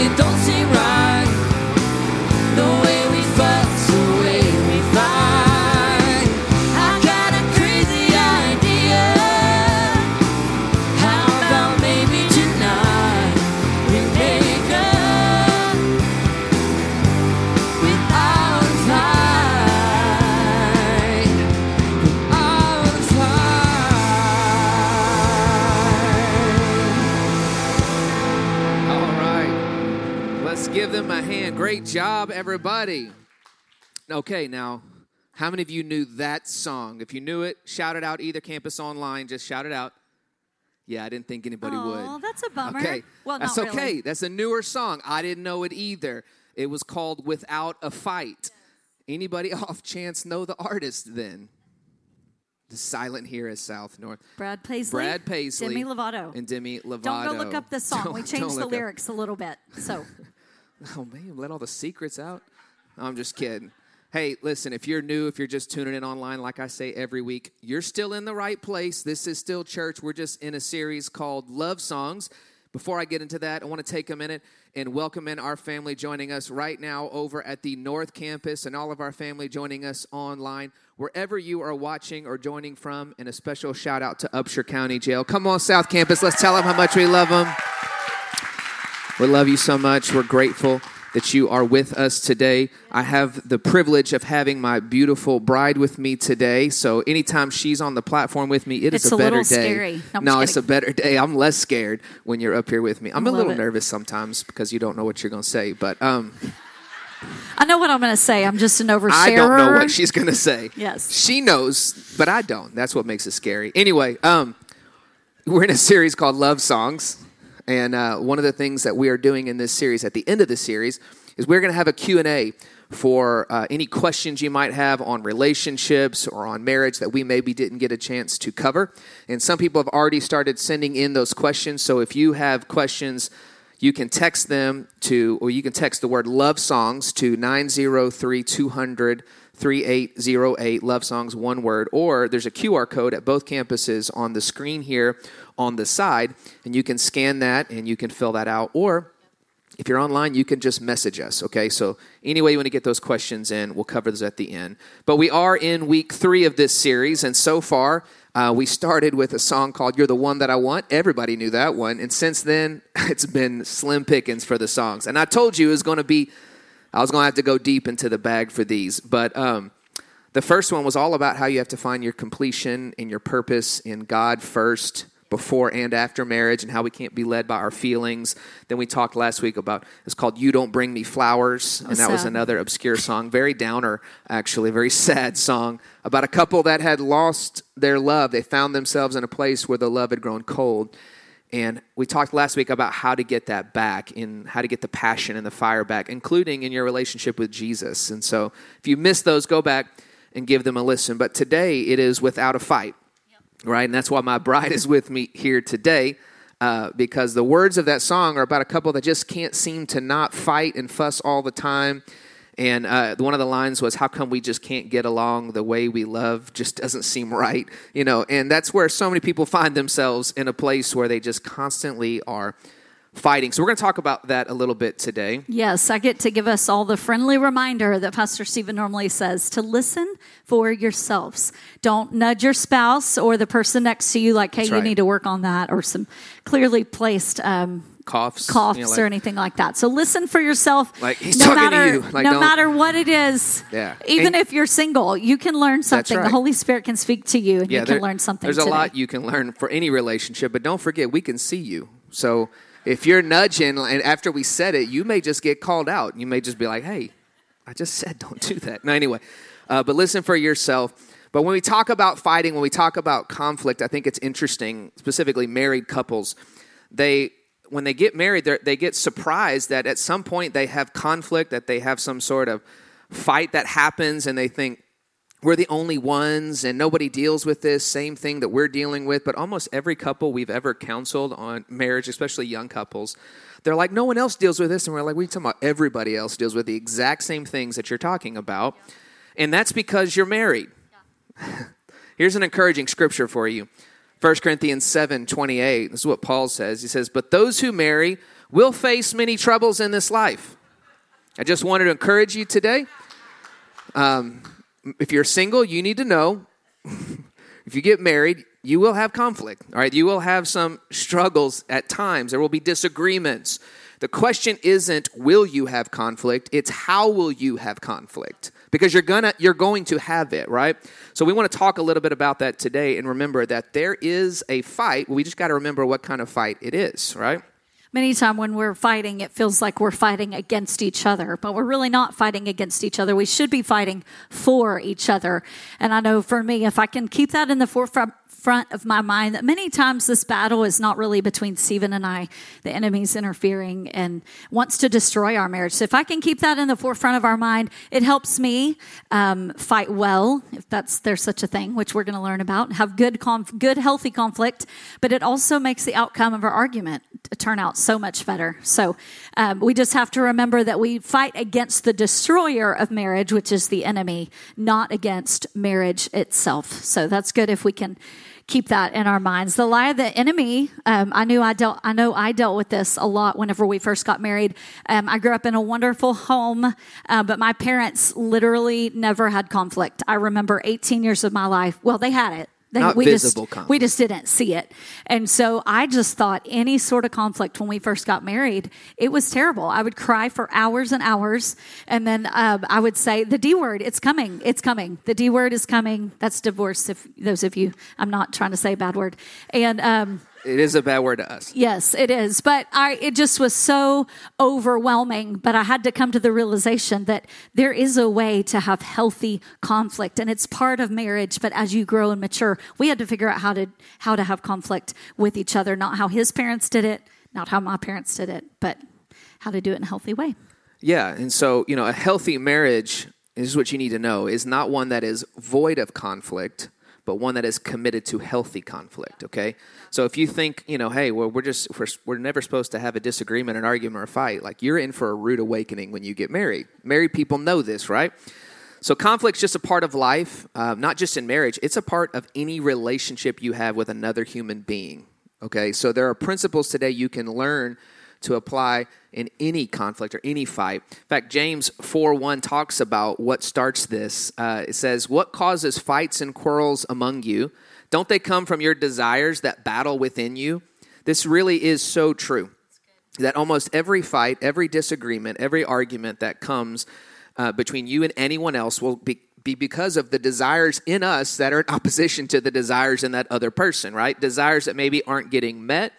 love, it Great job, everybody. Okay, now, how many of you knew that song? If you knew it, shout it out either campus online, just shout it out. Yeah, I didn't think anybody Oh, would. Oh, that's a bummer. Okay. Well, That's okay. really. That's a newer song. I didn't know it either. It was called Without a Fight. Anybody off chance know the artist then? The silent here is South North. Brad Paisley. Brad Paisley. Demi Lovato. And Demi Lovato. Don't go look up the song. Don't- we changed the look up- lyrics a little bit. So Oh man, let all the secrets out. I'm just kidding. Hey, listen, if you're new, if you're just tuning in online, like I say every week, you're still in the right place. This is still church. We're just in a series called Love Songs. Before I get into that, I want to take a minute and welcome in our family joining us right now over at the North Campus and all of our family joining us online, wherever you are watching or joining from. And a special shout out to Upshur County Jail. Come on, South Campus. Let's tell them how much we love them. We love you so much. We're grateful that you are with us today. I have the privilege of having my beautiful bride with me today. So anytime she's on the platform with me, it is It's a a better little day. scary. No, no, it's a better day. I'm less scared when you're up here with me. I'm a little it. nervous sometimes because you don't know what you're going to say, but um, I know what I'm going to say. I'm just an oversharer. I don't know what she's going to say. Yes. She knows, but I don't. That's what makes it scary. Anyway, um, we're in a series called Love Songs. And uh, one of the things that we are doing in this series, at the end of the series, is we're going to have a Q&A for uh, any questions you might have on relationships or on marriage that we maybe didn't get a chance to cover. And some people have already started sending in those questions. So if you have questions, you can text them to, or you can text the word love songs to 903 200 3808, love songs, one word. Or there's a QR code at both campuses on the screen here on the side, and you can scan that and you can fill that out. Or if you're online, you can just message us, okay? So, any way you want to get those questions in, we'll cover those at the end. But we are in week three of this series, and so far, uh, we started with a song called You're the One That I Want. Everybody knew that one. And since then, it's been slim pickings for the songs. And I told you it was going to be, I was going to have to go deep into the bag for these. But um, the first one was all about how you have to find your completion and your purpose in God first, before and after marriage, and how we can't be led by our feelings. Then we talked last week about it's called "You Don't Bring Me Flowers," and that was another obscure song, very downer, actually, very sad song about a couple that had lost their love. They found themselves in a place where the love had grown cold. And we talked last week about how to get that back, and how to get the passion and the fire back, including in your relationship with Jesus. And so, if you missed those, go back and give them a listen. But today it is without a fight, right? And that's why my bride is with me here today, uh, because the words of that song are about a couple that just can't seem to not fight and fuss all the time. And uh, one of the lines was, "How come we just can't get along? The way we love just doesn't seem right." You know, and that's where so many people find themselves in a place where they just constantly are fighting. So we're going to talk about that a little bit today. Yes, I get to give us all the friendly reminder that Pastor Stephen normally says to listen for yourselves. Don't nudge your spouse or the person next to you like, hey, That's you need to work on that, or some clearly placed um, Coughs, coughs you know, like- or anything like that. So listen for yourself. Like, he's no talking to matter, you. Like, no matter what it is. Yeah. Even And- if you're single, you can learn something. right. The Holy Spirit can speak to you, and you can there- learn something. There's today. a lot you can learn for any relationship, but don't forget we can see you. So if you're nudging and after we said it, you may just get called out. You may just be like, "Hey, I just said don't do that. No, anyway, uh, but listen for yourself. But when we talk about fighting, when we talk about conflict, I think it's interesting, specifically married couples. They, when they get married, they're- get surprised that at some point they have conflict, that they have some sort of fight that happens, and they think, we're the only ones and nobody deals with this same thing that we're dealing with. But almost every couple we've ever counseled on marriage especially young couples they're like no one else deals with this and we're like we talking about everybody else deals with the exact same things that you're talking about and that's because you're married. Here's an encouraging scripture for you 1 corinthians 7 28 this is what paul says he says but those who marry will face many troubles in this life i just wanted to encourage you today um, if you're single, you need to know if you get married, you will have conflict. All right, you will have some struggles at times. There will be disagreements. The question isn't will you have conflict, it's how will you have conflict? Because you're gonna you're going to have it, right? So we want to talk a little bit about that today and remember that there is a fight. We just got to remember what kind of fight it is, right? Many times when we're fighting, it feels like we're fighting against each other, but we're really not fighting against each other. We should be fighting for each other. And I know for me, if I can keep that in the forefront front of my mind that many times this battle is not really between Stephen and I. The enemy's interfering and wants to destroy our marriage. So if I can keep that in the forefront of our mind, it helps me um, fight well, if that's there's such a thing, which we're going to learn about. Have good, conf- good, healthy conflict, but it also makes the outcome of our argument turn out so much better. So um, we just have to remember that we fight against the destroyer of marriage, which is the enemy, not against marriage itself. So that's good if we can keep that in our minds. The lie of the enemy. Um, I knew I dealt. I know I dealt with this a lot whenever we first got married. Um, I grew up in a wonderful home, uh, but my parents literally never had conflict. I remember 18 years of my life. Well, they had it. They, Not we visible just, conflict. We just didn't see it. And so I just thought any sort of conflict when we first got married, it was terrible. I would cry for hours and hours. And then um, I would say, the D word, it's coming. It's coming. The D word is coming. That's divorce, if those of you, I'm not trying to say a bad word. And, um, It is a bad word to us. Yes, it is. But I, it just was so overwhelming. But I had to come to the realization that there is a way to have healthy conflict and it's part of marriage. But as you grow and mature, we had to figure out how to, how to have conflict with each other, not how his parents did it, not how my parents did it, but how to do it in a healthy way. Yeah, and so, you know, a healthy marriage this is what you need to know is not one that is void of conflict, but one that is committed to healthy conflict, okay? So if you think, you know, hey, well, we're just we're, we're never supposed to have a disagreement, an argument or a fight, like you're in for a rude awakening when you get married. Married people know this, right? So conflict's just a part of life, uh, not just in marriage. It's a part of any relationship you have with another human being. Okay, so there are principles today you can learn to apply in any conflict or any fight. In fact, James 4 1 talks about what starts this. Uh, it says, What causes fights and quarrels among you? Don't they come from your desires that battle within you? This really is so true that almost every fight, every disagreement, every argument that comes uh, between you and anyone else will be, be because of the desires in us that are in opposition to the desires in that other person, right? Desires that maybe aren't getting met,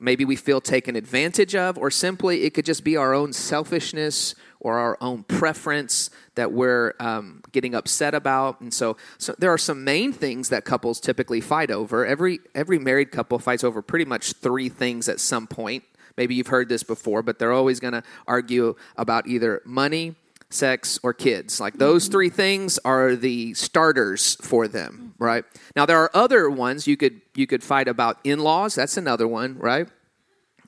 maybe we feel taken advantage of, or simply it could just be our own selfishness or our own preference that we're um, getting upset about. And so, so there are some main things that couples typically fight over. Every every married couple fights over pretty much three things at some point. Maybe you've heard this before, but they're always going to argue about either money, sex, or kids. Like those mm-hmm. three things are the starters for them, mm-hmm. right? Now there are other ones you could you could fight about in-laws. That's another one, right?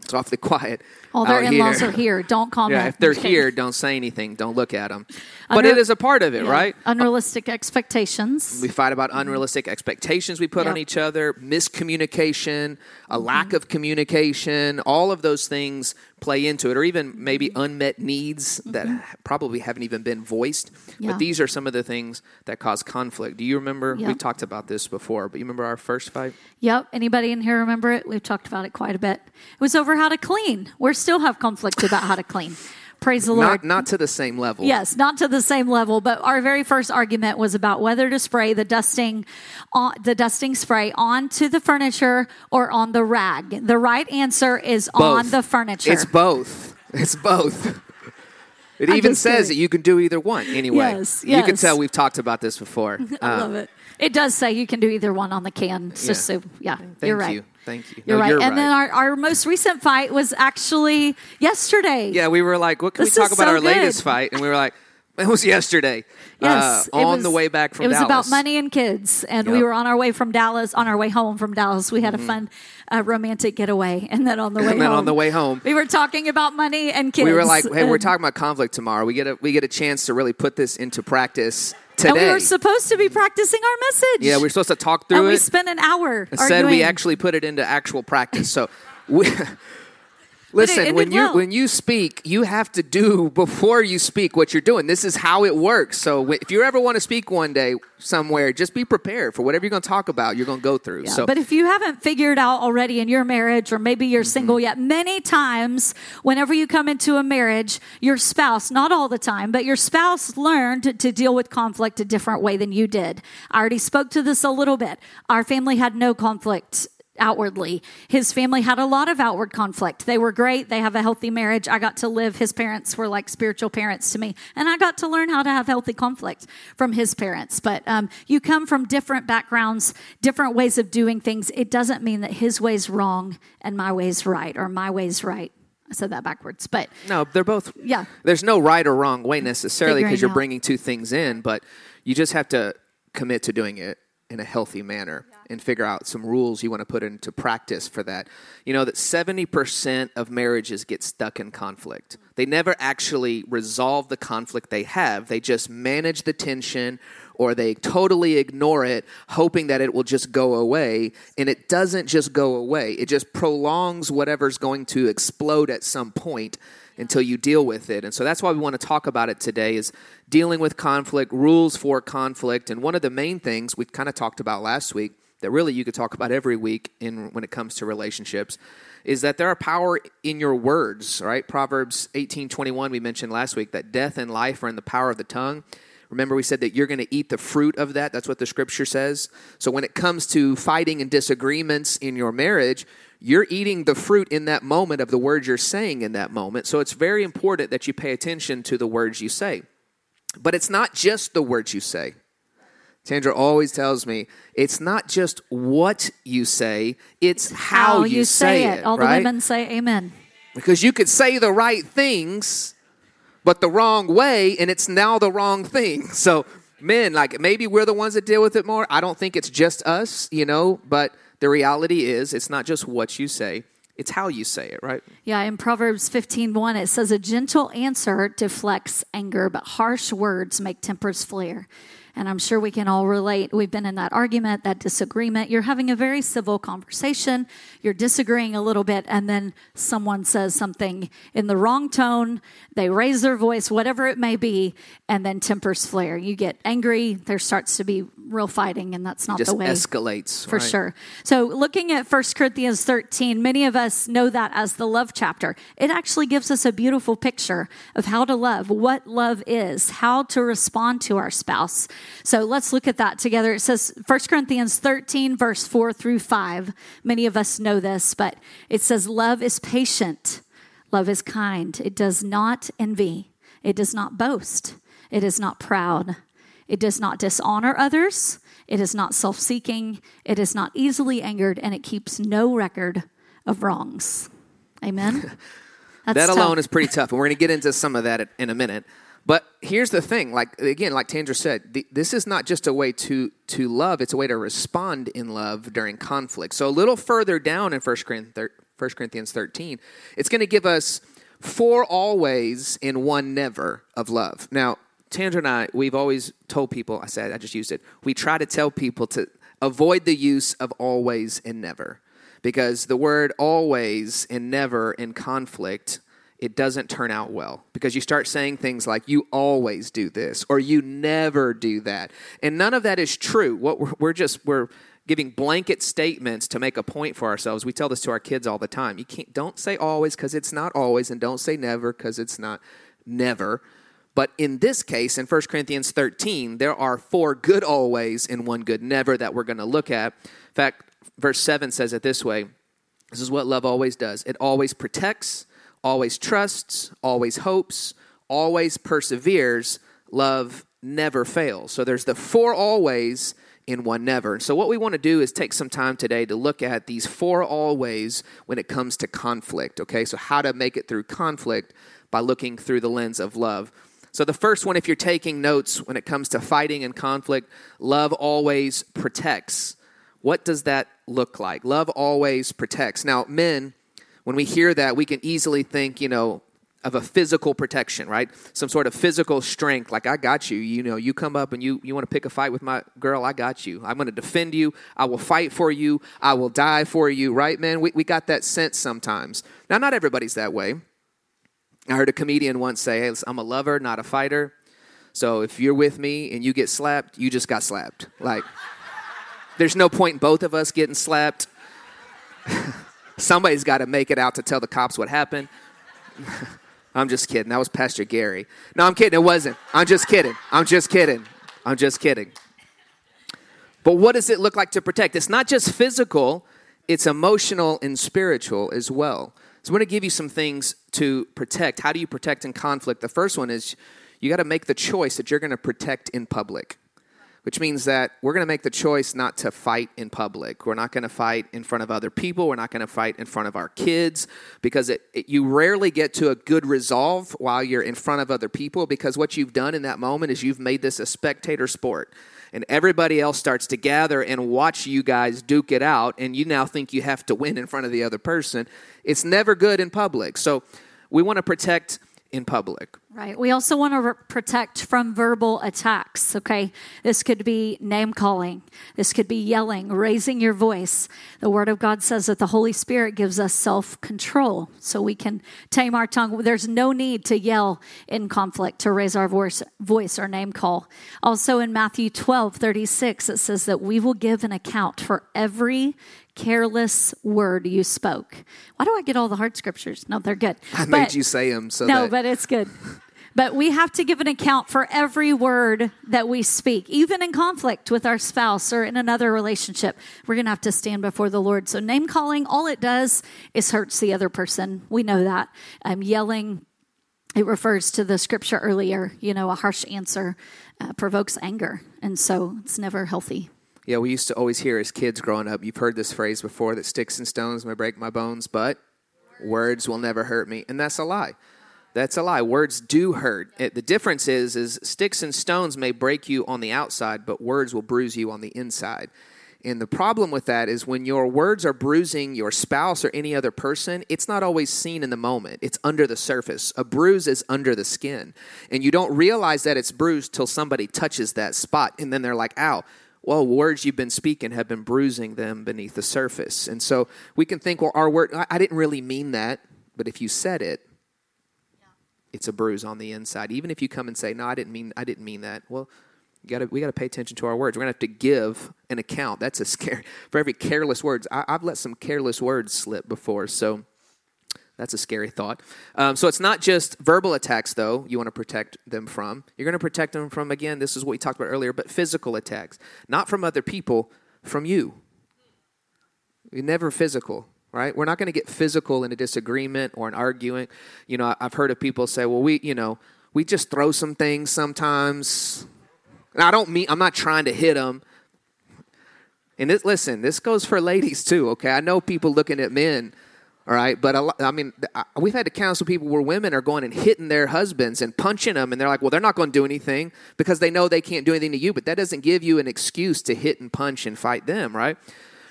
It's awfully quiet. All their in-laws are here. Don't comment. Yeah, if they're here, don't say anything. Don't look at them. But it is a part of it, Yeah. right? Unrealistic expectations. We fight about unrealistic expectations we put on each other, miscommunication, a mm-hmm. lack of communication, all of those things play into it, or even maybe unmet needs that mm-hmm. probably haven't even been voiced. Yeah. But these are some of the things that cause conflict. Do you remember? We talked about this before, but you remember our first fight? Yep. Anybody in here remember it? We've talked about it quite a bit. It was over how to clean. We still have conflict about how to clean. Praise the Lord. Not, not to the same level. Yes, not to the same level, but our very first argument was about whether to spray the dusting, on, the dusting spray onto the furniture or on the rag. The right answer is on the furniture. It's both. It's both. It I'm even says that you can do either one. Anyway, Yes, you can yes. tell we've talked about this before. I Uh, love it. It does say you can do either one on the can. Yeah. so, yeah, Thank you're right. you. Thank you. You're No, right. You're and then our, our most recent fight was actually yesterday. yeah, we were like, what can This we talk about so our latest fight? And we were like, it was yesterday. Yes, uh, on was- the way back from It was Dallas. about money and kids, and we were on our way from Dallas. On our way home from Dallas, we had a fun, uh, romantic getaway, and then on the way Mm-hmm. And then home, on the way home, we were talking about money and kids. we were like, hey, we're talking about conflict tomorrow. We get a we get a chance to really put this into practice today. and we were supposed to be practicing our message. yeah, we're supposed to talk through and we spent an hour. Instead, we actually put it into actual practice. So, we, listen, ended when you well. when you speak, you have to do before you speak what you're doing. This is how it works. So, if you ever want to speak one day somewhere, just be prepared for whatever you're going to talk about. You're going to go through. Yeah, so, but if you haven't figured out already in your marriage, or maybe you're Mm-hmm. single yet, many times, whenever you come into a marriage, your spouse, not all the time, but your spouse learned to deal with conflict a different way than you did. I already spoke to this a little bit. Our family had no conflict outwardly. His family had a lot of outward conflict. They were great. They have a healthy marriage. I got to live, his parents were like spiritual parents to me. And I got to learn how to have healthy conflict from his parents. But um, you come from different backgrounds, different ways of doing things. It doesn't mean that his way's wrong and my way's right or my way's right. I said that backwards. But no, they're both. Yeah. There's no right or wrong way necessarily because you're out. bringing two things in, but you just have to commit to doing it in a healthy manner and figure out some rules you want to put into practice for that. You know that 70% of marriages get stuck in conflict. They never actually resolve the conflict they have. They just manage the tension or they totally ignore it hoping that it will just go away and it doesn't just go away. It just prolongs whatever's going to explode at some point until you deal with it. And so that's why we want to talk about it today is dealing with conflict, rules for conflict. And one of the main things we kind of talked about last week that really you could talk about every week in when it comes to relationships is that there are power in your words, right? Proverbs 18:21 we mentioned last week that death and life are in the power of the tongue. Remember, we said that you're going to eat the fruit of that. That's what the scripture says. So, when it comes to fighting and disagreements in your marriage, you're eating the fruit in that moment of the words you're saying in that moment. So, it's very important that you pay attention to the words you say. But it's not just the words you say. Tandra always tells me it's not just what you say, it's how, you, say, it. All the women say amen. because you could say the right things but the wrong way and it's now the wrong thing so men like maybe we're the ones that deal with it more i don't think it's just us you know but the reality is it's not just what you say it's how you say it right Yeah, in Proverbs 15:1 it says a gentle answer deflects anger, but harsh words make tempers flare. And I'm sure we can all relate. We've been in that argument, that disagreement. You're having a very civil conversation. You're disagreeing a little bit, and then someone says something in the wrong tone. They raise their voice, whatever it may be, and then tempers flare. You get angry. There starts to be real fighting, and that's not the way it escalates for right? sure. So, looking at 1 Corinthians 13, many of us know that as the love chapter. It actually gives us a beautiful picture of how to love, what love is, how to respond to our spouse. So, let's look at that together. It says 1 Corinthians 13, verse 4 through 5. Many of us know this, but it says, Love is patient, love is kind, it does not envy, it does not boast, it is not proud. It does not dishonor others. It is not self seeking. It is not easily angered, and it keeps no record of wrongs. Amen? That's that tough. alone is pretty tough and we're going to get into some of that in a minute but here's the thing like again like tandra said this is not just a way to to love it's a way to respond in love during conflict. So a little further down in 1 corinthians, 1 corinthians 13 it's going to give us four always in one never of love. Now tandra and i we've always told people i said i just used it we try to tell people to avoid the use of always and never. Because the word always and never in conflict it doesn't turn out well. Because you start saying things like you always do this or you never do that. And none of that is true. What we're, we're just we're giving blanket statements to make a point for ourselves. We tell this to our kids all the time. You can't don't say always because it's not always and don't say never because it's not never. But in this case, in 1 Corinthians 13, there are four good always and one good never that we're going to look at. In fact, verse 7 says it this way. This is what love always does. It always protects, always trusts, always hopes, always perseveres, love never fails. So there's the four always in one never. So what we want to do is take some time today to look at these four always when it comes to conflict, okay? So how to make it through conflict by looking through the lens of love. So the first one if you're taking notes when it comes to fighting and conflict, love always protects. What does that look like? Love always protects. Now, men, when we hear that, we can easily think, you know, of a physical protection, right? Some sort of physical strength. Like, I got you. You know, you come up and you, you want to pick a fight with my girl, I got you. I'm going to defend you. I will fight for you. I will die for you, right, man? We, we got that sense sometimes. Now, not everybody's that way. I heard a comedian once say, hey, I'm a lover, not a fighter. So if you're with me and you get slapped, you just got slapped. Like, there's no point in both of us getting slapped. Somebody's got to make it out to tell the cops what happened. I'm just kidding. That was Pastor Gary. No, I'm kidding. It wasn't. I'm just kidding. I'm just kidding. I'm just kidding. But what does it look like to protect? It's not just physical, it's emotional and spiritual as well. So I'm going to give you some things to protect. How do you protect in conflict? The first one is you got to make the choice that you're going to protect in public which means that we're going to make the choice not to fight in public. We're not going to fight in front of other people. We're not going to fight in front of our kids because it, it, you rarely get to a good resolve while you're in front of other people because what you've done in that moment is you've made this a spectator sport. And everybody else starts to gather and watch you guys duke it out, and you now think you have to win in front of the other person. It's never good in public. So we want to protect in public. Right. We also want to protect from verbal attacks. Okay. This could be name calling. This could be yelling, raising your voice. The Word of God says that the Holy Spirit gives us self control so we can tame our tongue. There's no need to yell in conflict, to raise our voice, voice or name call. Also in Matthew 12 36, it says that we will give an account for every careless word you spoke. Why do I get all the hard scriptures? No, they're good. I But- made you say them so no, that but it's good. But we have to give an account for every word that we speak, even in conflict with our spouse or in another relationship. We're going to have to stand before the Lord. So, name calling, all it does is hurts the other person. We know that. Um, yelling, it refers to the scripture earlier. You know, a harsh answer uh, provokes anger. And so it's never healthy. Yeah, we used to always hear as kids growing up, you've heard this phrase before that sticks and stones may break my bones, but words will never hurt me. And that's a lie. That's a lie. Words do hurt. It, the difference is is sticks and stones may break you on the outside, but words will bruise you on the inside. And the problem with that is when your words are bruising your spouse or any other person, it's not always seen in the moment. It's under the surface. A bruise is under the skin. And you don't realize that it's bruised till somebody touches that spot. And then they're like, ow. Well, words you've been speaking have been bruising them beneath the surface. And so we can think, well, our word, I didn't really mean that. But if you said it, it's a bruise on the inside. Even if you come and say, "No, I didn't mean I didn't mean that." Well, you got to we got to pay attention to our words. We're gonna have to give an account. That's a scary for every careless words. I, I've let some careless words slip before, so that's a scary thought. Um, so it's not just verbal attacks, though. You want to protect them from. You're going to protect them from again. This is what we talked about earlier, but physical attacks, not from other people, from you. We never physical right? We're not going to get physical in a disagreement or an arguing. You know, I've heard of people say, well, we, you know, we just throw some things sometimes. And I don't mean, I'm not trying to hit them. And this, listen, this goes for ladies too, okay? I know people looking at men, all right? But I mean, we've had to counsel people where women are going and hitting their husbands and punching them, and they're like, well, they're not going to do anything because they know they can't do anything to you, but that doesn't give you an excuse to hit and punch and fight them, right?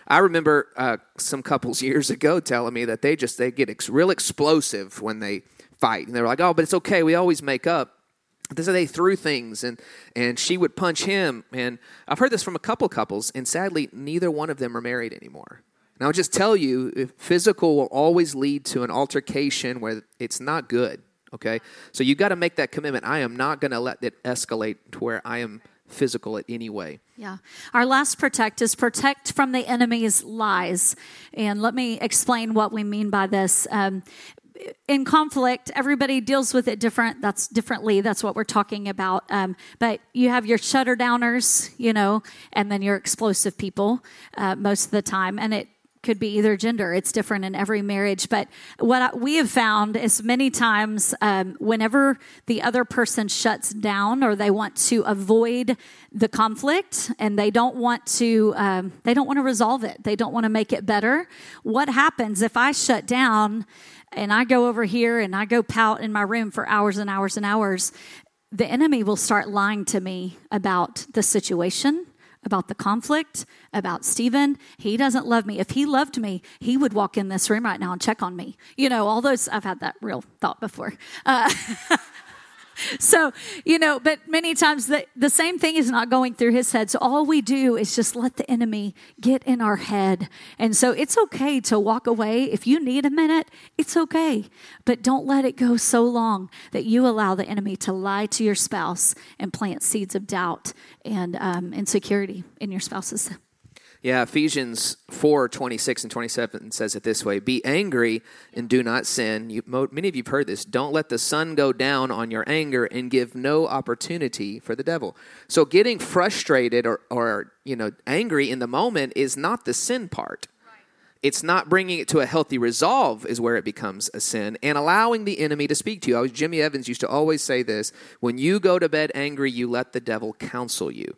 I remember uh, some couples years ago telling me that they just they get ex- real explosive when they fight, and they're like, "Oh, but it's okay. We always make up." Said they threw things, and and she would punch him. And I've heard this from a couple couples, and sadly, neither one of them are married anymore. And I'll just tell you, physical will always lead to an altercation where it's not good. Okay, so you got to make that commitment. I am not going to let it escalate to where I am physical in any way. Yeah. Our last protect is protect from the enemy's lies. And let me explain what we mean by this. Um, in conflict, everybody deals with it different. That's differently. That's what we're talking about. Um, but you have your shutter downers, you know, and then your explosive people uh, most of the time. And it could be either gender. It's different in every marriage. But what we have found is many times, um, whenever the other person shuts down or they want to avoid the conflict and they don't want to, um, they don't want to resolve it. They don't want to make it better. What happens if I shut down? And I go over here and I go pout in my room for hours and hours and hours. The enemy will start lying to me about the situation about the conflict, about Stephen. He doesn't love me. If he loved me, he would walk in this room right now and check on me. You know, all those, I've had that real thought before. Uh, so, you know, but many times the, the same thing is not going through his head. So all we do is just let the enemy get in our head. And so it's okay to walk away. If you need a minute, it's okay. But don't let it go so long that you allow the enemy to lie to your spouse and plant seeds of doubt and um, insecurity in your spouse's Yeah, Ephesians 4 26 and 27 says it this way Be angry and do not sin. You, many of you have heard this. Don't let the sun go down on your anger and give no opportunity for the devil. So, getting frustrated or, or you know, angry in the moment is not the sin part. It's not bringing it to a healthy resolve is where it becomes a sin and allowing the enemy to speak to you. Was, Jimmy Evans used to always say this when you go to bed angry, you let the devil counsel you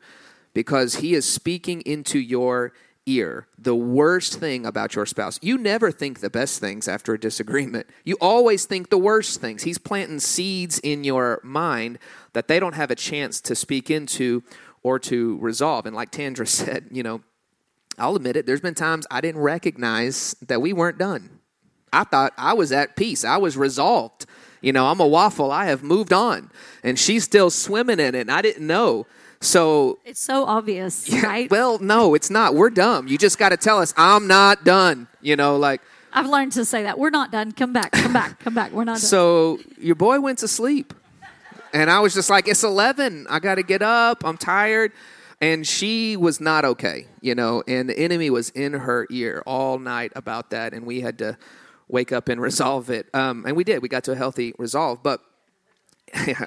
because he is speaking into your ear the worst thing about your spouse. You never think the best things after a disagreement. You always think the worst things. He's planting seeds in your mind that they don't have a chance to speak into or to resolve. And like Tandra said, you know, I'll admit it, there's been times I didn't recognize that we weren't done. I thought I was at peace. I was resolved. You know, I'm a waffle. I have moved on. And she's still swimming in it, and I didn't know. So, It's so obvious, right? well, no, it's not. We're dumb. You just got to tell us, I'm not done. You know, like, I've learned to say that. We're not done. Come back, come back, come back. We're not done. so your boy went to sleep. And I was just like, it's 11. I got to get up. I'm tired. And she was not okay, you know, and the enemy was in her ear all night about that. And we had to wake up and resolve it. Um, and we did. We got to a healthy resolve. But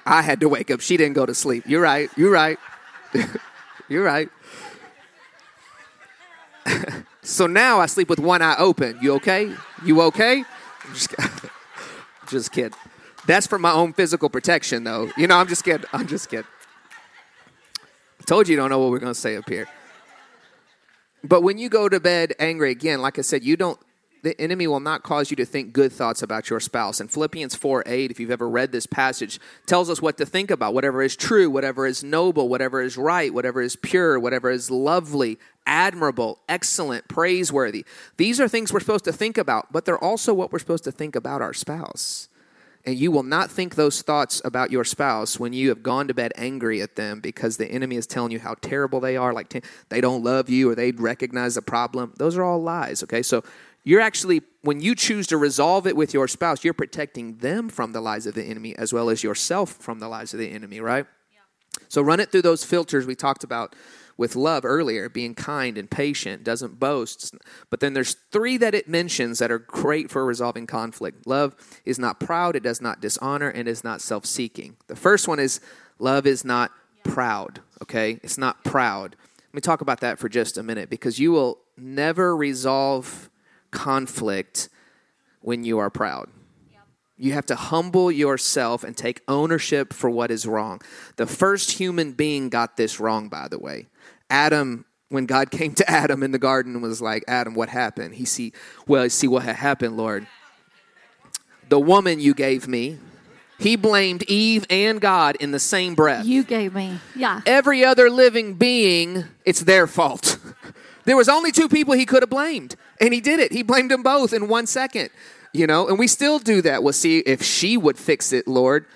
I had to wake up. She didn't go to sleep. You're right. You're right. You're right. so now I sleep with one eye open. You okay? You okay? Just, just kidding. That's for my own physical protection, though. You know, I'm just kidding. I'm just kidding. I told you you don't know what we're going to say up here. But when you go to bed angry again, like I said, you don't. The enemy will not cause you to think good thoughts about your spouse. And Philippians 4 8, if you've ever read this passage, tells us what to think about whatever is true, whatever is noble, whatever is right, whatever is pure, whatever is lovely, admirable, excellent, praiseworthy. These are things we're supposed to think about, but they're also what we're supposed to think about our spouse. And you will not think those thoughts about your spouse when you have gone to bed angry at them because the enemy is telling you how terrible they are, like they don't love you or they recognize the problem. Those are all lies, okay? So you're actually, when you choose to resolve it with your spouse, you're protecting them from the lies of the enemy as well as yourself from the lies of the enemy, right? So run it through those filters we talked about with love earlier, being kind and patient, doesn't boast. But then there's three that it mentions that are great for resolving conflict. Love is not proud, it does not dishonor, and is not self-seeking. The first one is love is not proud, okay? It's not proud. Let me talk about that for just a minute because you will never resolve conflict when you are proud. You have to humble yourself and take ownership for what is wrong. The first human being got this wrong, by the way. Adam, when God came to Adam in the garden, was like, Adam, what happened? He see, well, see what had happened, Lord. The woman you gave me, he blamed Eve and God in the same breath. you gave me, yeah. Every other living being, it's their fault. There was only two people he could have blamed, and he did it. He blamed them both in one second, you know, and we still do that. We'll see if she would fix it, Lord.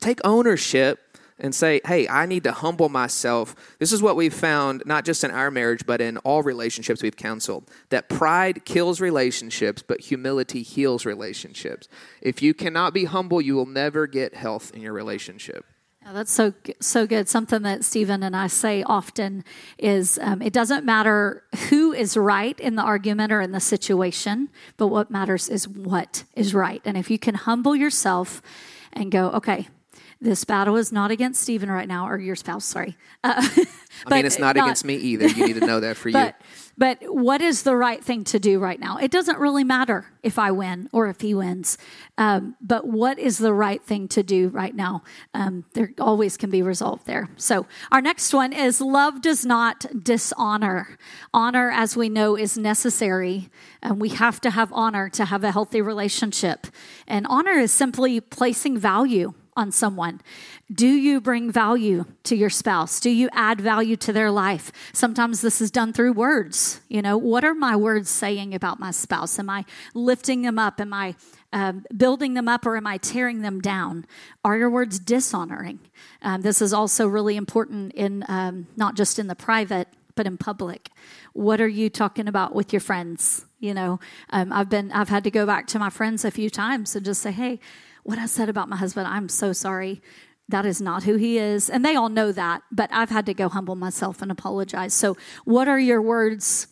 Take ownership and say, hey, I need to humble myself. This is what we've found, not just in our marriage, but in all relationships we've counseled that pride kills relationships, but humility heals relationships. If you cannot be humble, you will never get health in your relationship. That's so so good. Something that Stephen and I say often is um, it doesn't matter who is right in the argument or in the situation, but what matters is what is right. And if you can humble yourself and go, okay, This battle is not against Stephen right now, or your spouse, sorry. Uh, I mean, it's not, against me either. You need to know that for you. But, but what is the right thing to do right now? It doesn't really matter if I win or if he wins. Um, but what is the right thing to do right now? Um, there always can be resolved there. So our next one is love does not dishonor. Honor, as we know, is necessary. And we have to have honor to have a healthy relationship. And honor is simply placing value on someone? Do you bring value to your spouse? Do you add value to their life? Sometimes this is done through words. You know, what are my words saying about my spouse? Am I lifting them up? Am I um, building them up or am I tearing them down? Are your words dishonoring? Um, this is also really important in um, not just in the private, but in public. What are you talking about with your friends? You know, um, I've been, I've had to go back to my friends a few times and just say, hey, what I said about my husband, I'm so sorry. That is not who he is. And they all know that, but I've had to go humble myself and apologize. So, what are your words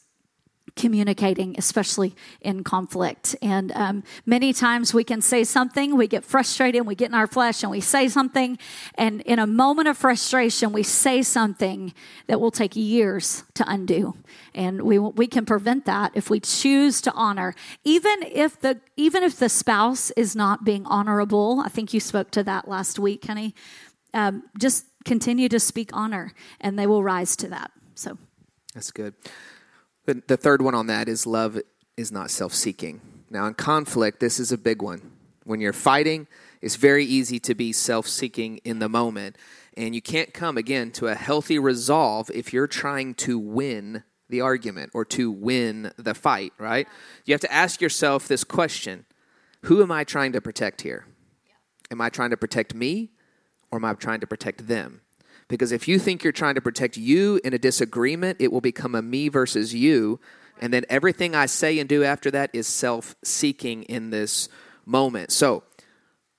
communicating, especially in conflict. And um, many times we can say something, we get frustrated, we get in our flesh, and we say something. And in a moment of frustration, we say something that will take years to undo. And we, we can prevent that if we choose to honor, even if the even if the spouse is not being honorable. I think you spoke to that last week, honey. Um, just continue to speak honor, and they will rise to that. So That's good. The, the third one on that is love is not self seeking. Now, in conflict, this is a big one. When you're fighting, it's very easy to be self seeking in the moment. And you can't come again to a healthy resolve if you're trying to win the argument or to win the fight, right? You have to ask yourself this question Who am I trying to protect here? Am I trying to protect me or am I trying to protect them? Because if you think you're trying to protect you in a disagreement, it will become a me versus you. And then everything I say and do after that is self seeking in this moment. So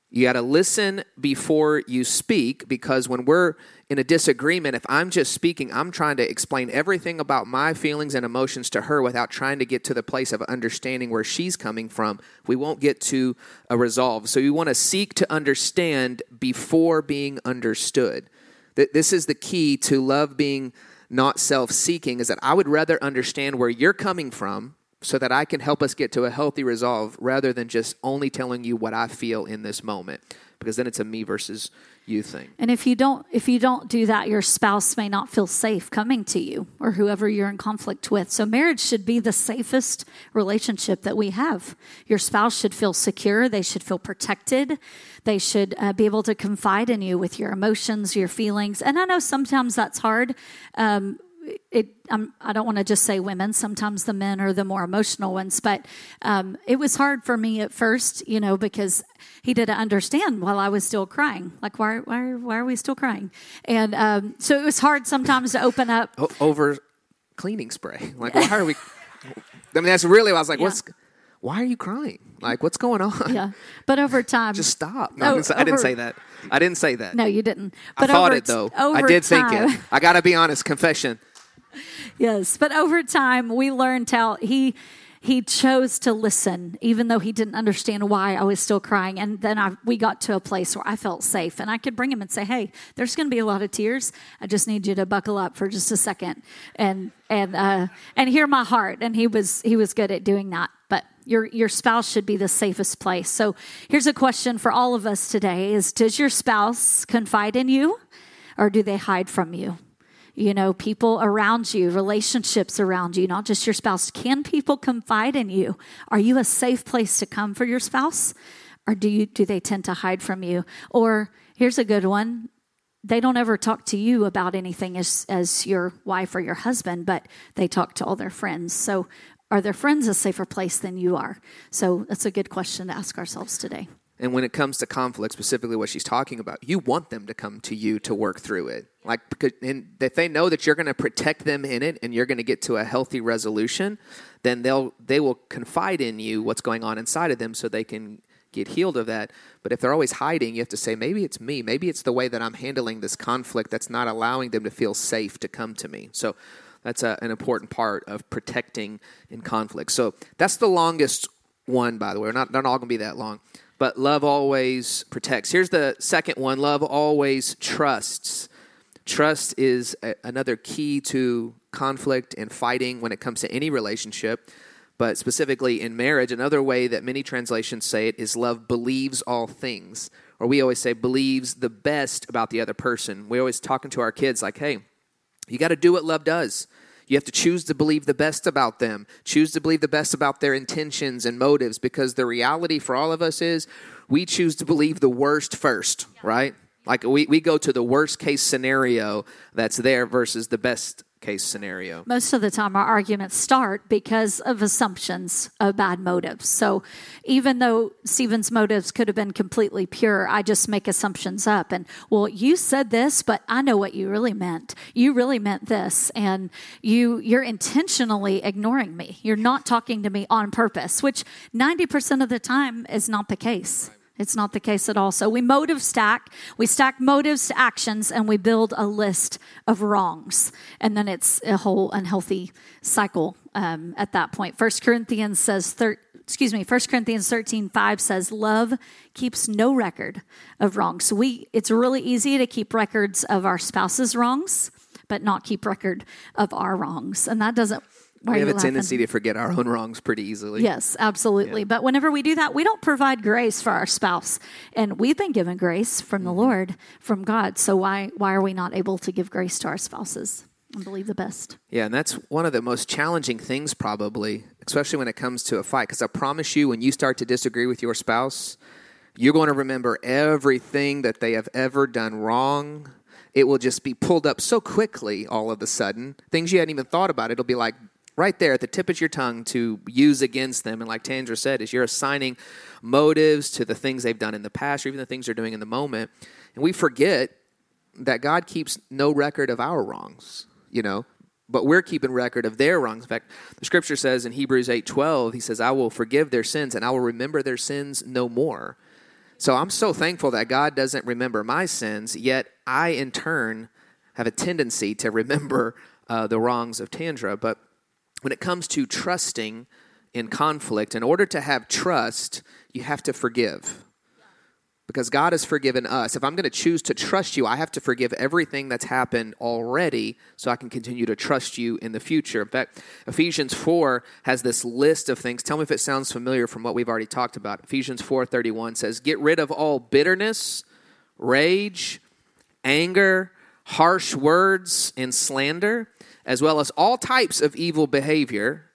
you got to listen before you speak because when we're in a disagreement, if I'm just speaking, I'm trying to explain everything about my feelings and emotions to her without trying to get to the place of understanding where she's coming from. We won't get to a resolve. So you want to seek to understand before being understood. Th- This is the key to love being not self seeking, is that I would rather understand where you're coming from so that I can help us get to a healthy resolve rather than just only telling you what I feel in this moment. Because then it's a me versus you thing. And if you don't if you don't do that, your spouse may not feel safe coming to you or whoever you're in conflict with. So marriage should be the safest relationship that we have. Your spouse should feel secure, they should feel protected. They should uh, be able to confide in you with your emotions, your feelings. And I know sometimes that's hard. Um, it I'm, I don't want to just say women. Sometimes the men are the more emotional ones, but um, it was hard for me at first, you know, because he didn't understand while I was still crying. Like, why, why, why are we still crying? And um, so it was hard sometimes to open up. O- over cleaning spray. Like, why are we? I mean, that's really. I was like, Yeah. what's? Why are you crying? Like, what's going on? Yeah, but over time, Just stop. No, I, Oh, didn't say, I didn't say that. I didn't say that. no, you didn't. I thought over it though. Over I did time, think it. I got to be honest. Confession. Yes, but over time we learned how he he chose to listen, even though he didn't understand why I was still crying. And then I, we got to a place where I felt safe, and I could bring him and say, "Hey, there's going to be a lot of tears. I just need you to buckle up for just a second and and uh, and hear my heart." And he was he was good at doing that. But your your spouse should be the safest place. So here's a question for all of us today: Is does your spouse confide in you, or do they hide from you? You know, people around you, relationships around you, not just your spouse. Can people confide in you? Are you a safe place to come for your spouse? Or do you do they tend to hide from you? Or here's a good one. They don't ever talk to you about anything as as your wife or your husband, but they talk to all their friends. So are their friends a safer place than you are? So that's a good question to ask ourselves today. And when it comes to conflict, specifically what she's talking about, you want them to come to you to work through it. Like, and if they know that you're going to protect them in it and you're going to get to a healthy resolution, then they'll they will confide in you what's going on inside of them so they can get healed of that. But if they're always hiding, you have to say maybe it's me, maybe it's the way that I'm handling this conflict that's not allowing them to feel safe to come to me. So that's a, an important part of protecting in conflict. So that's the longest one, by the way. We're not, they're not all going to be that long. But love always protects. Here's the second one love always trusts. Trust is a, another key to conflict and fighting when it comes to any relationship, but specifically in marriage. Another way that many translations say it is love believes all things, or we always say believes the best about the other person. We always talking to our kids like, hey, you got to do what love does. You have to choose to believe the best about them, choose to believe the best about their intentions and motives, because the reality for all of us is we choose to believe the worst first, right? Like we, we go to the worst case scenario that's there versus the best case scenario. Most of the time, our arguments start because of assumptions of bad motives. So, even though Stephen's motives could have been completely pure, I just make assumptions up. And, well, you said this, but I know what you really meant. You really meant this. And you, you're intentionally ignoring me. You're not talking to me on purpose, which 90% of the time is not the case. It's not the case at all. So we motive stack, we stack motives to actions, and we build a list of wrongs. And then it's a whole unhealthy cycle um, at that point. First Corinthians says, thir- excuse me, First Corinthians 13, 5 says, love keeps no record of wrongs. So we, it's really easy to keep records of our spouse's wrongs, but not keep record of our wrongs. And that doesn't, why We have a laughing? tendency to forget our own wrongs pretty easily. Yes, absolutely. But whenever we do that, we don't provide grace for our spouse. And we've been given grace from Mm-hmm. the Lord, from God. So why why are we not able to give grace to our spouses and believe the best? Yeah, and that's one of the most challenging things, probably, especially when it comes to a fight. Because I promise you, when you start to disagree with your spouse, you're going to remember everything that they have ever done wrong. It will just be pulled up so quickly all of a sudden. Things you hadn't even thought about. It'll be like right there at the tip of your tongue to use against them. And like Tandra said, is you're assigning motives to the things they've done in the past or even the things they're doing in the moment. And we forget that God keeps no record of our wrongs, you know, but we're keeping record of their wrongs. In fact, the scripture says in Hebrews 8:12, he says, "I will forgive their sins and I will remember their sins no more." So I'm so thankful that God doesn't remember my sins, yet I in turn have a tendency to remember uh, the wrongs of Tandra, but when it comes to trusting in conflict, in order to have trust, you have to forgive because God has forgiven us. If I'm going to choose to trust you, I have to forgive everything that's happened already so I can continue to trust you in the future. In fact, Ephesians 4 has this list of things. Tell me if it sounds familiar from what we've already talked about. Ephesians 4:31 says, "Get rid of all bitterness, rage, anger, harsh words, and slander, as well as all types of evil behavior."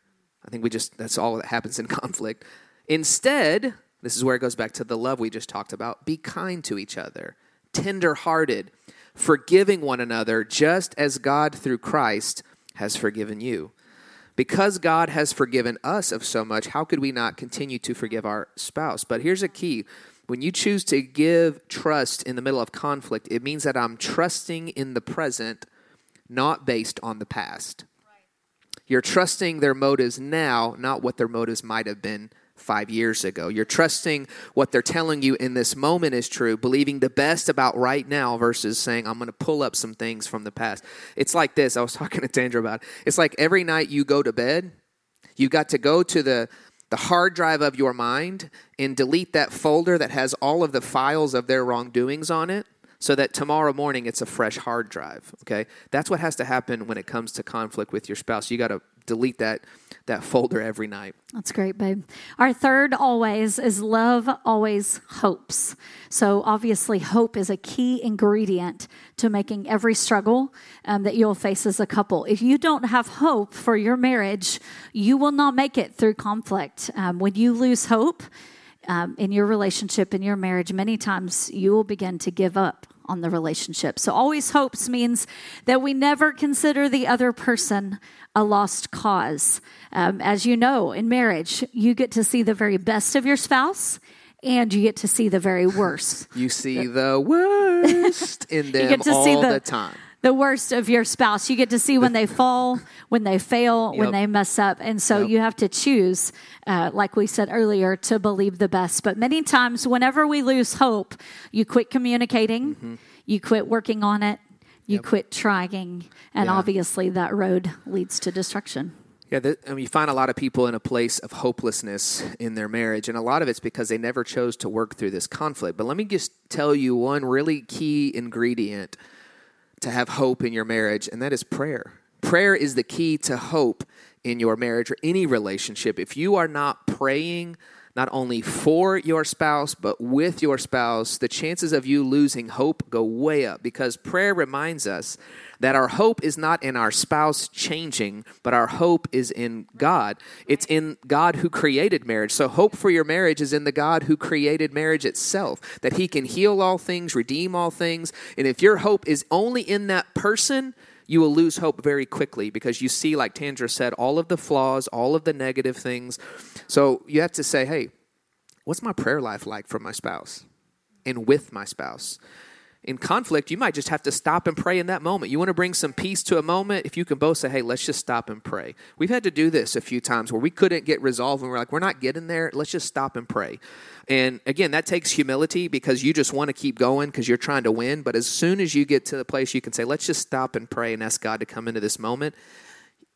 I think we just that's all that happens in conflict. Instead, this is where it goes back to the love we just talked about. Be kind to each other, tender-hearted, forgiving one another just as God through Christ has forgiven you. Because God has forgiven us of so much, how could we not continue to forgive our spouse? But here's a key. When you choose to give trust in the middle of conflict, it means that I'm trusting in the present, not based on the past. You're trusting their motives now, not what their motives might have been five years ago. You're trusting what they're telling you in this moment is true, believing the best about right now versus saying, I'm going to pull up some things from the past. It's like this. I was talking to Tandra about it. It's like every night you go to bed, you got to go to the the hard drive of your mind and delete that folder that has all of the files of their wrongdoings on it so that tomorrow morning it's a fresh hard drive okay that's what has to happen when it comes to conflict with your spouse you got to delete that that folder every night That's great, babe. Our third always is love always hopes. So, obviously, hope is a key ingredient to making every struggle um, that you'll face as a couple. If you don't have hope for your marriage, you will not make it through conflict. Um, when you lose hope um, in your relationship, in your marriage, many times you will begin to give up on the relationship. So, always hopes means that we never consider the other person a lost cause. Um, as you know, in marriage, you get to see the very best of your spouse and you get to see the very worst. you see the worst in them You get to all see the, the- time the worst of your spouse. You get to see when they fall, when they fail, when they mess up. And so Yep. you have to choose, uh, like we said earlier, to believe the best. But many times, whenever we lose hope, you quit communicating, Mm-hmm. you quit working on it, you quit trying. And Yeah. obviously, that road leads to destruction. Yeah, that, I mean, you find a lot of people in a place of hopelessness in their marriage, and a lot of it's because they never chose to work through this conflict. But let me just tell you one really key ingredient to have hope in your marriage, and that is prayer. Prayer is the key to hope in your marriage or any relationship. If you are not praying, not only for your spouse, but with your spouse, the chances of you losing hope go way up because prayer reminds us that our hope is not in our spouse changing, but our hope is in God. It's in God who created marriage. So, hope for your marriage is in the God who created marriage itself, that He can heal all things, redeem all things. And if your hope is only in that person, you will lose hope very quickly because you see, like Tandra said, all of the flaws, all of the negative things. So you have to say, hey, what's my prayer life like for my spouse and with my spouse? In conflict, you might just have to stop and pray in that moment. You want to bring some peace to a moment? If you can both say, hey, let's just stop and pray. We've had to do this a few times where we couldn't get resolved and we're like, we're not getting there. Let's just stop and pray. And again, that takes humility because you just want to keep going because you're trying to win. But as soon as you get to the place you can say, let's just stop and pray and ask God to come into this moment,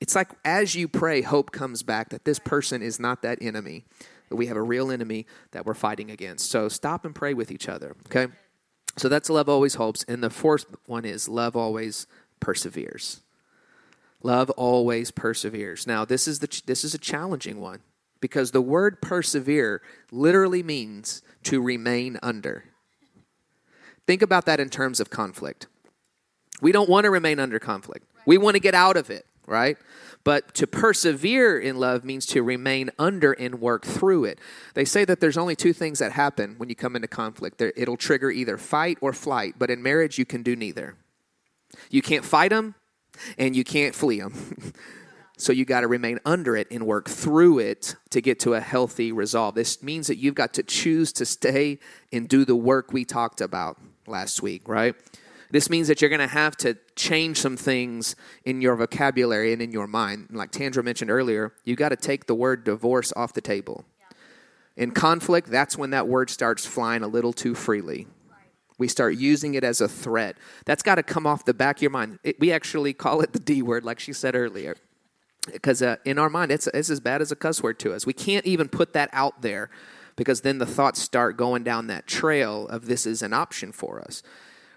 it's like as you pray, hope comes back that this person is not that enemy, that we have a real enemy that we're fighting against. So stop and pray with each other, okay? So that's love always hopes. And the fourth one is love always perseveres. Love always perseveres. Now, this is the this is a challenging one because the word persevere literally means to remain under. Think about that in terms of conflict. We don't want to remain under conflict. We want to get out of it, right? But to persevere in love means to remain under and work through it. They say that there's only two things that happen when you come into conflict. It'll trigger either fight or flight, but in marriage you can do neither. You can't fight them and you can't flee them. So you got to remain under it and work through it to get to a healthy resolve. This means that you've got to choose to stay and do the work we talked about last week, right? This means that you're going to have to change some things in your vocabulary and in your mind. Like Tandra mentioned earlier, you got to take the word divorce off the table. In conflict, that's when that word starts flying a little too freely. We start using it as a threat. That's got to come off the back of your mind. It, we actually call it the D word, like she said earlier because uh, in our mind it's, it's as bad as a cuss word to us we can't even put that out there because then the thoughts start going down that trail of this is an option for us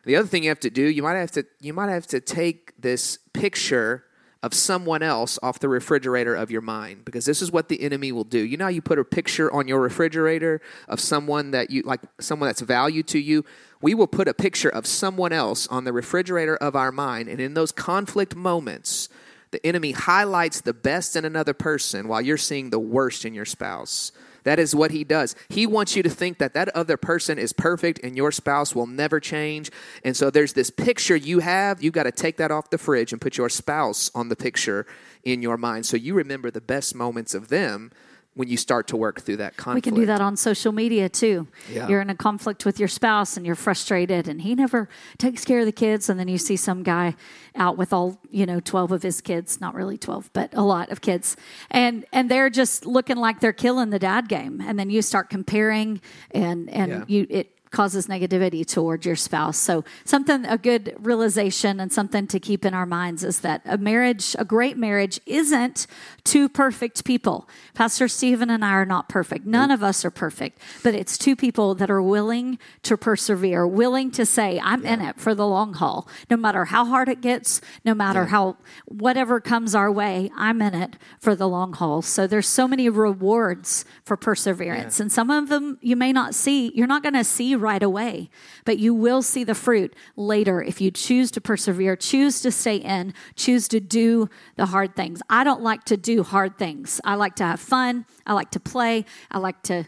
the other thing you have to do you might have to you might have to take this picture of someone else off the refrigerator of your mind because this is what the enemy will do you know you put a picture on your refrigerator of someone that you like someone that's valued to you we will put a picture of someone else on the refrigerator of our mind and in those conflict moments the enemy highlights the best in another person while you're seeing the worst in your spouse. That is what he does. He wants you to think that that other person is perfect and your spouse will never change. And so there's this picture you have. You've got to take that off the fridge and put your spouse on the picture in your mind so you remember the best moments of them when you start to work through that conflict. We can do that on social media too. Yeah. You're in a conflict with your spouse and you're frustrated and he never takes care of the kids and then you see some guy out with all, you know, 12 of his kids, not really 12, but a lot of kids. And and they're just looking like they're killing the dad game and then you start comparing and and Yeah. you it causes negativity toward your spouse. So something a good realization and something to keep in our minds is that a marriage, a great marriage isn't two perfect people. Pastor Stephen and I are not perfect. None of us are perfect, but it's two people that are willing to persevere, willing to say, I'm in it for the long haul. No matter how hard it gets, no matter how whatever comes our way, I'm in it for the long haul. So there's so many rewards for perseverance. And some of them you may not see, you're not going to see right away, but you will see the fruit later if you choose to persevere, choose to stay in, choose to do the hard things. I don't like to do hard things. I like to have fun, I like to play, I like to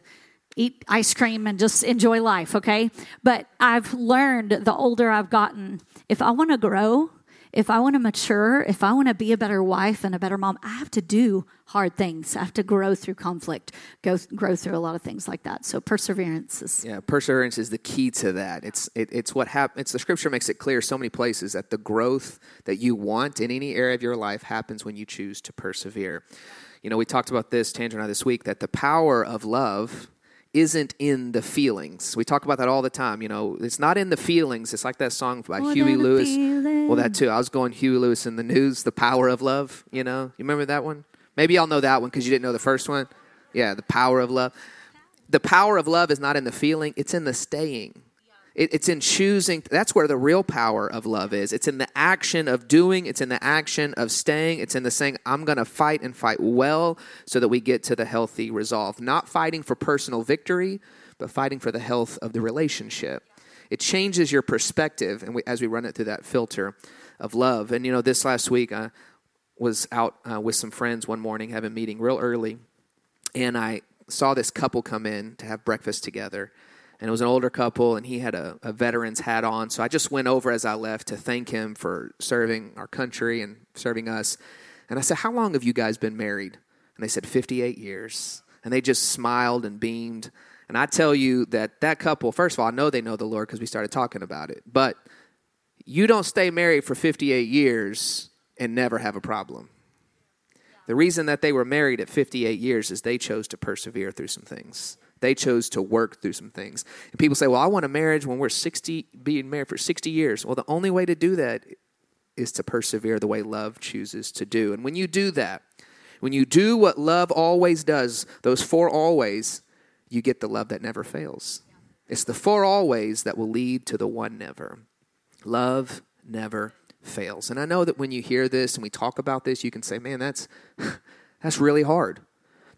eat ice cream and just enjoy life, okay? But I've learned the older I've gotten, if I want to grow, if I want to mature, if I want to be a better wife and a better mom, I have to do hard things. I have to grow through conflict, go grow through a lot of things like that. So perseverance is Yeah, perseverance is the key to that. It's it, it's what happens. It's the scripture makes it clear so many places that the growth that you want in any area of your life happens when you choose to persevere. You know, we talked about this Tandra and I this week that the power of love isn't in the feelings. We talk about that all the time. You know, it's not in the feelings. It's like that song by More Huey Lewis. Well, that too. I was going Huey Lewis and the News, "The Power of Love." You know, you remember that one? Maybe y'all know that one because you didn't know the first one. Yeah, the power of love. The power of love is not in the feeling, it's in the staying. It, it's in choosing. That's where the real power of love is. It's in the action of doing, it's in the action of staying, it's in the saying, I'm going to fight and fight well so that we get to the healthy resolve. Not fighting for personal victory, but fighting for the health of the relationship. It changes your perspective and we, as we run it through that filter of love. And, you know, this last week, I was out uh, with some friends one morning having a meeting real early, and I saw this couple come in to have breakfast together and it was an older couple and he had a, a, veteran's hat on. So i just went over as i left to thank him for serving our country and serving us. And i said how long have you guys been married? And they said 58 years. And they just smiled and beamed. And i tell you that that couple first of all i know they know the lord because we started talking about it. But you don't stay married for 58 years and never have a problem. The reason that they were married at 58 years is they chose to persevere through some things they chose to work through some things. And people say, well, I want a marriage when we're 60, being married for 60 years. Well, the only way to do that is to persevere the way love chooses to do. And when you do that, when you do what love always does, those four always, you get the love that never fails. It's the four always that will lead to the one never. Love never fails. And I know that when you hear this and we talk about this, you can say, man, that's, that's really hard.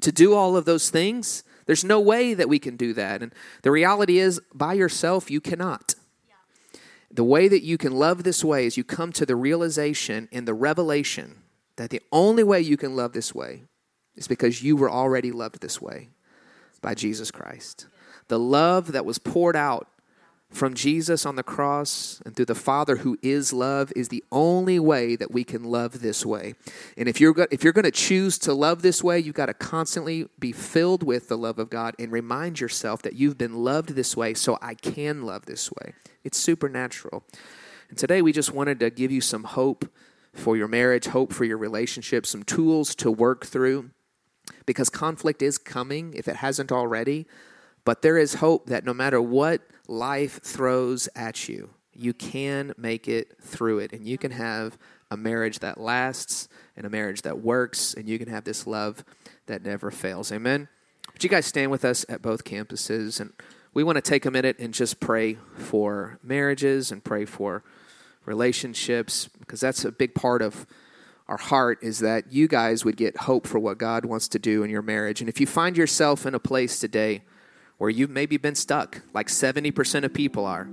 To do all of those things, there's no way that we can do that. And the reality is, by yourself, you cannot. The way that you can love this way is you come to the realization and the revelation that the only way you can love this way is because you were already loved this way by Jesus Christ. The love that was poured out from Jesus on the cross and through the Father who is love is the only way that we can love this way. And if you're go- if you're going to choose to love this way, you've got to constantly be filled with the love of God and remind yourself that you've been loved this way so I can love this way. It's supernatural. And today we just wanted to give you some hope for your marriage, hope for your relationship, some tools to work through because conflict is coming if it hasn't already. But there is hope that no matter what life throws at you, you can make it through it. And you can have a marriage that lasts and a marriage that works. And you can have this love that never fails. Amen. Would you guys stand with us at both campuses? And we want to take a minute and just pray for marriages and pray for relationships because that's a big part of our heart is that you guys would get hope for what God wants to do in your marriage. And if you find yourself in a place today, where you've maybe been stuck, like 70% of people are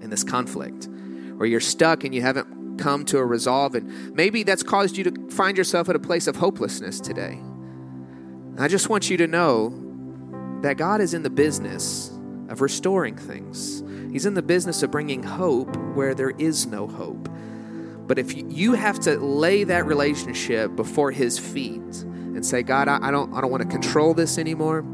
in this conflict, where you're stuck and you haven't come to a resolve, and maybe that's caused you to find yourself at a place of hopelessness today. I just want you to know that God is in the business of restoring things. He's in the business of bringing hope where there is no hope. But if you have to lay that relationship before His feet and say, God, I don't, I don't want to control this anymore.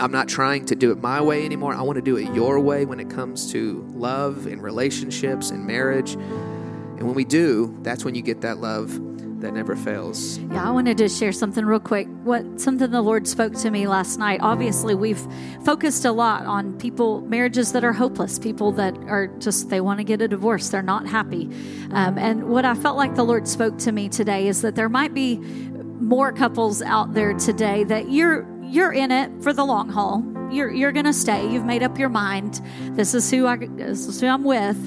I'm not trying to do it my way anymore. I want to do it your way when it comes to love and relationships and marriage. And when we do, that's when you get that love that never fails. Yeah, I wanted to share something real quick. What something the Lord spoke to me last night. Obviously, we've focused a lot on people, marriages that are hopeless, people that are just they want to get a divorce, they're not happy. Um, and what I felt like the Lord spoke to me today is that there might be more couples out there today that you're you're in it for the long haul. You're you're gonna stay. You've made up your mind. This is who I this is who I'm with.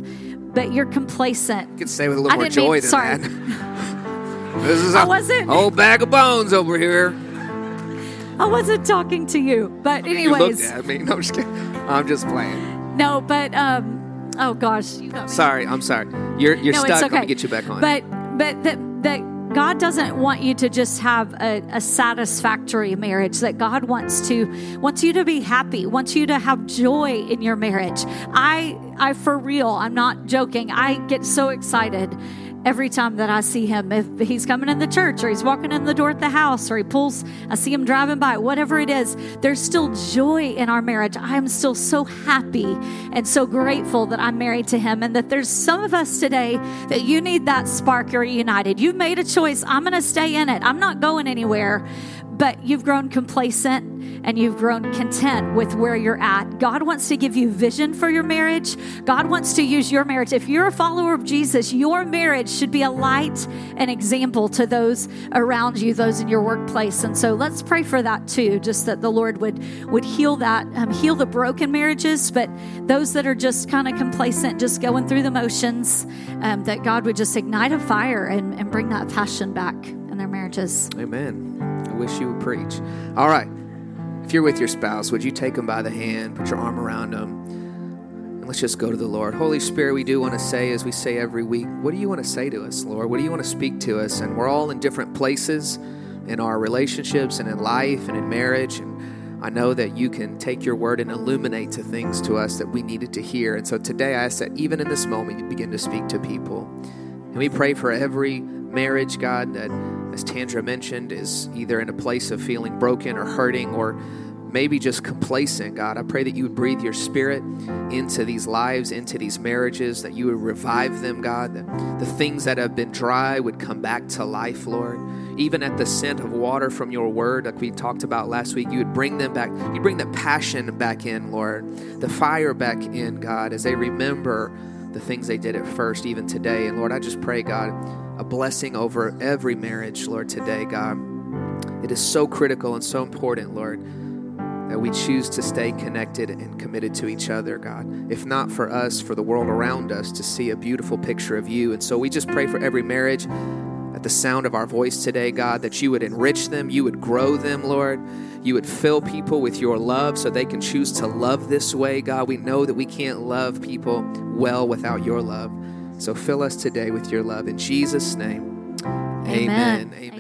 But you're complacent. You could stay with a little I more didn't mean- joy than sorry. that. this is I wasn't- old bag of bones over here. I wasn't talking to you, but You looked anyways, at me. No, I'm just kidding. I'm just playing. no. But um, oh gosh, you got me. Sorry, I'm sorry. You're you're no, stuck. it's Let okay. me get you back on. But but that that God doesn't want you to just have a, a satisfactory marriage. That God wants to wants you to be happy. Wants you to have joy in your marriage. I I for real. I'm not joking. I get so excited. Every time that I see him, if he's coming in the church or he's walking in the door at the house or he pulls, I see him driving by, whatever it is, there's still joy in our marriage. I am still so happy and so grateful that I'm married to him and that there's some of us today that you need that spark. You're united. You've made a choice. I'm going to stay in it. I'm not going anywhere. But you've grown complacent and you've grown content with where you're at. God wants to give you vision for your marriage. God wants to use your marriage. If you're a follower of Jesus, your marriage should be a light and example to those around you, those in your workplace. And so let's pray for that too, just that the Lord would would heal that, um, heal the broken marriages, but those that are just kind of complacent, just going through the motions, um, that God would just ignite a fire and, and bring that passion back in their marriages. Amen. I wish you would preach. All right. If you're with your spouse, would you take them by the hand, put your arm around them, and let's just go to the Lord. Holy Spirit, we do want to say, as we say every week, what do you want to say to us, Lord? What do you want to speak to us? And we're all in different places in our relationships and in life and in marriage. And I know that you can take your word and illuminate to things to us that we needed to hear. And so today I ask that even in this moment, you begin to speak to people. And we pray for every marriage, God, that, as Tandra mentioned, is either in a place of feeling broken or hurting or maybe just complacent, God. I pray that you would breathe your spirit into these lives, into these marriages, that you would revive them, God, that the things that have been dry would come back to life, Lord. Even at the scent of water from your word, like we talked about last week, you would bring them back. You bring the passion back in, Lord, the fire back in, God, as they remember the things they did at first, even today. And Lord, I just pray, God, a blessing over every marriage, Lord, today, God. It is so critical and so important, Lord, that we choose to stay connected and committed to each other, God. If not for us, for the world around us to see a beautiful picture of you. And so we just pray for every marriage at the sound of our voice today, God, that you would enrich them, you would grow them, Lord. You would fill people with your love so they can choose to love this way, God. We know that we can't love people well without your love. So fill us today with your love. In Jesus' name, amen. amen.